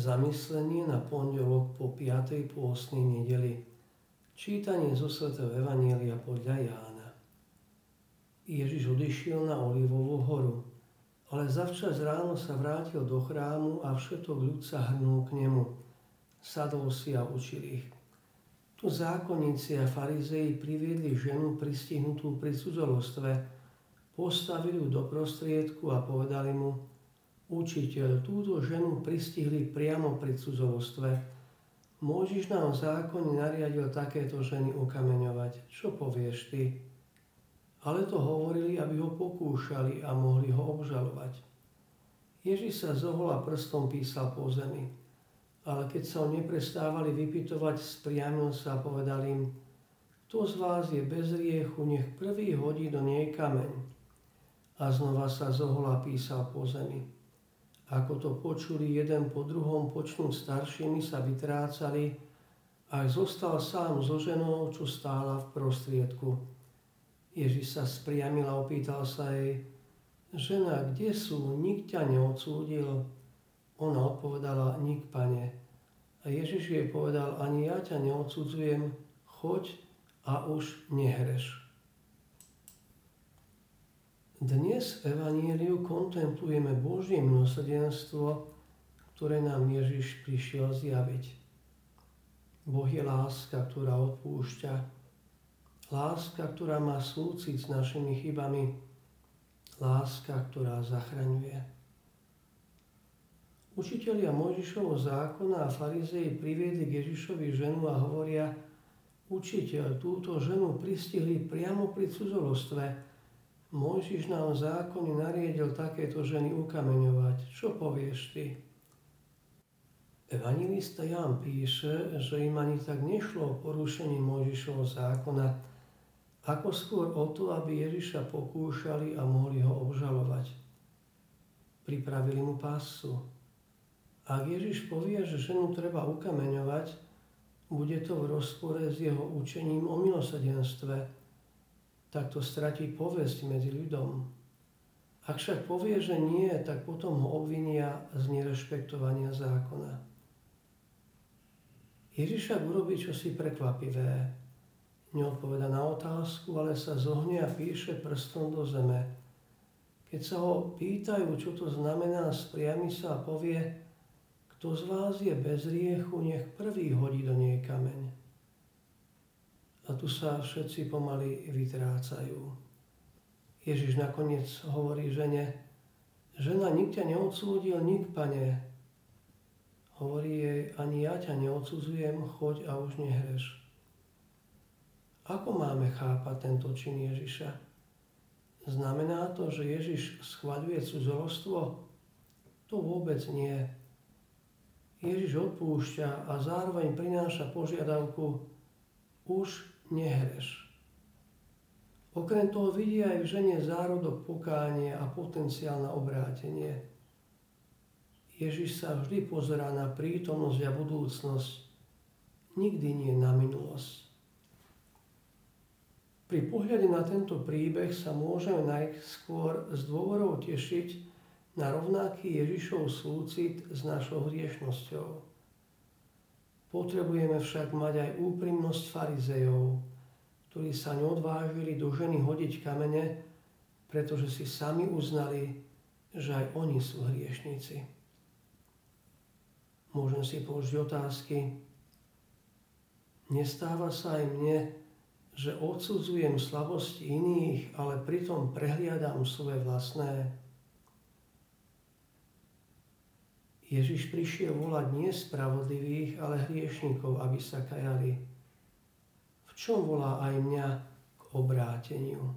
Zamyslenie na pondelok po 5. pôstnej nedeli. Čítanie zo svätého Evanielia podľa Jána. Ježiš odišiel na Olivovú horu, ale zavčas ráno sa vrátil do chrámu a všetok ľud sa hrnul k nemu. Sadol si a učil ich. Tu zákonníci a farizei priviedli ženu pristihnutú pri cudzolostve, postavili ju do prostriedku a povedali mu, Učiteľ, túto ženu pristihli priamo pri cudzolostve. Môžiš nám v zákone nariadil takéto ženy ukameňovať. Čo povieš ty? Ale to hovorili, aby ho pokúšali a mohli ho obžalovať. Ježiš sa zohol a prstom písal po zemi. Ale keď sa ho neprestávali vypytovať, spriamil sa a povedal im, kto z vás je bez riechu, nech prvý hodí do nej kameň. A znova sa zohol a písal po zemi. Ako to počuli jeden po druhom, počnúť staršími sa vytrácali, až zostal sám so ženou, čo stála v prostriedku. Ježiš sa spriamil a opýtal sa jej, žena, kde sú, nik ťa neodsúdil? Ona odpovedala, nik, pane. A Ježiš jej povedal, ani ja ťa neodsudzujem, choď a už nehreš. Dnes v Evaníliu kontemplujeme Božie milosrdenstvo, ktoré nám Ježiš prišiel zjaviť. Boh je láska, ktorá odpúšťa, láska, ktorá má súcit s našimi chybami, láska, ktorá zachraňuje. Učitelia Mojžišovho zákona a farizei priviedli k Ježišovi ženu a hovoria, učiteľ, túto ženu pristihli priamo pri cudzolostve, Mojžiš nám v zákone nariedil takéto ženy ukameňovať. Čo povieš ty? Evangelista Ján píše, že im ani tak nešlo o porušenie Mojžišovho zákona, ako skôr o to, aby Ježiša pokúšali a mohli ho obžalovať. Pripravili mu pásu. Ak Ježiš povie, že ženu treba ukameňovať, bude to v rozpore s jeho učením o milosadenstve, tak to stratí povesť medzi ľuďom. Ak však povie, že nie, tak potom ho obvinia z nerešpektovania zákona. Ježiš však urobí čosi prekvapivé. Neodpoveda na otázku, ale sa zohne a píše prstom do zeme. Keď sa ho pýtajú, čo to znamená, spriami sa a povie, kto z vás je bez riechu, nech prvý hodí do nej kameň. A tu sa všetci pomaly vytrácajú. Ježiš nakoniec hovorí žene, žena, nik ťa neodsúdil, nik, pane. Hovorí jej, ani ja ťa neodsudzujem, choď a už nehreš. Ako máme chápať tento čin Ježiša? Znamená to, že Ježiš schvaľuje cudzolostvo? To vôbec nie. Ježiš odpúšťa a zároveň prináša požiadavku už nehreš. Okrem toho vidí aj v žene zárodok pokánie a potenciál na obrátenie. Ježiš sa vždy pozerá na prítomnosť a budúcnosť, nikdy nie na minulosť. Pri pohľade na tento príbeh sa môžeme najskôr z dôvorov tešiť na rovnaký Ježišov súcit s našou hriešnosťou. Potrebujeme však mať aj úprimnosť farizejov, ktorí sa neodvážili do ženy hodiť kamene, pretože si sami uznali, že aj oni sú hriešníci. Môžem si položiť otázky. Nestáva sa aj mne, že odsudzujem slabosti iných, ale pritom prehliadam svoje vlastné. Ježiš prišiel volať nie spravodlivých, ale hriešnikov, aby sa kajali. V čom volá aj mňa k obráteniu?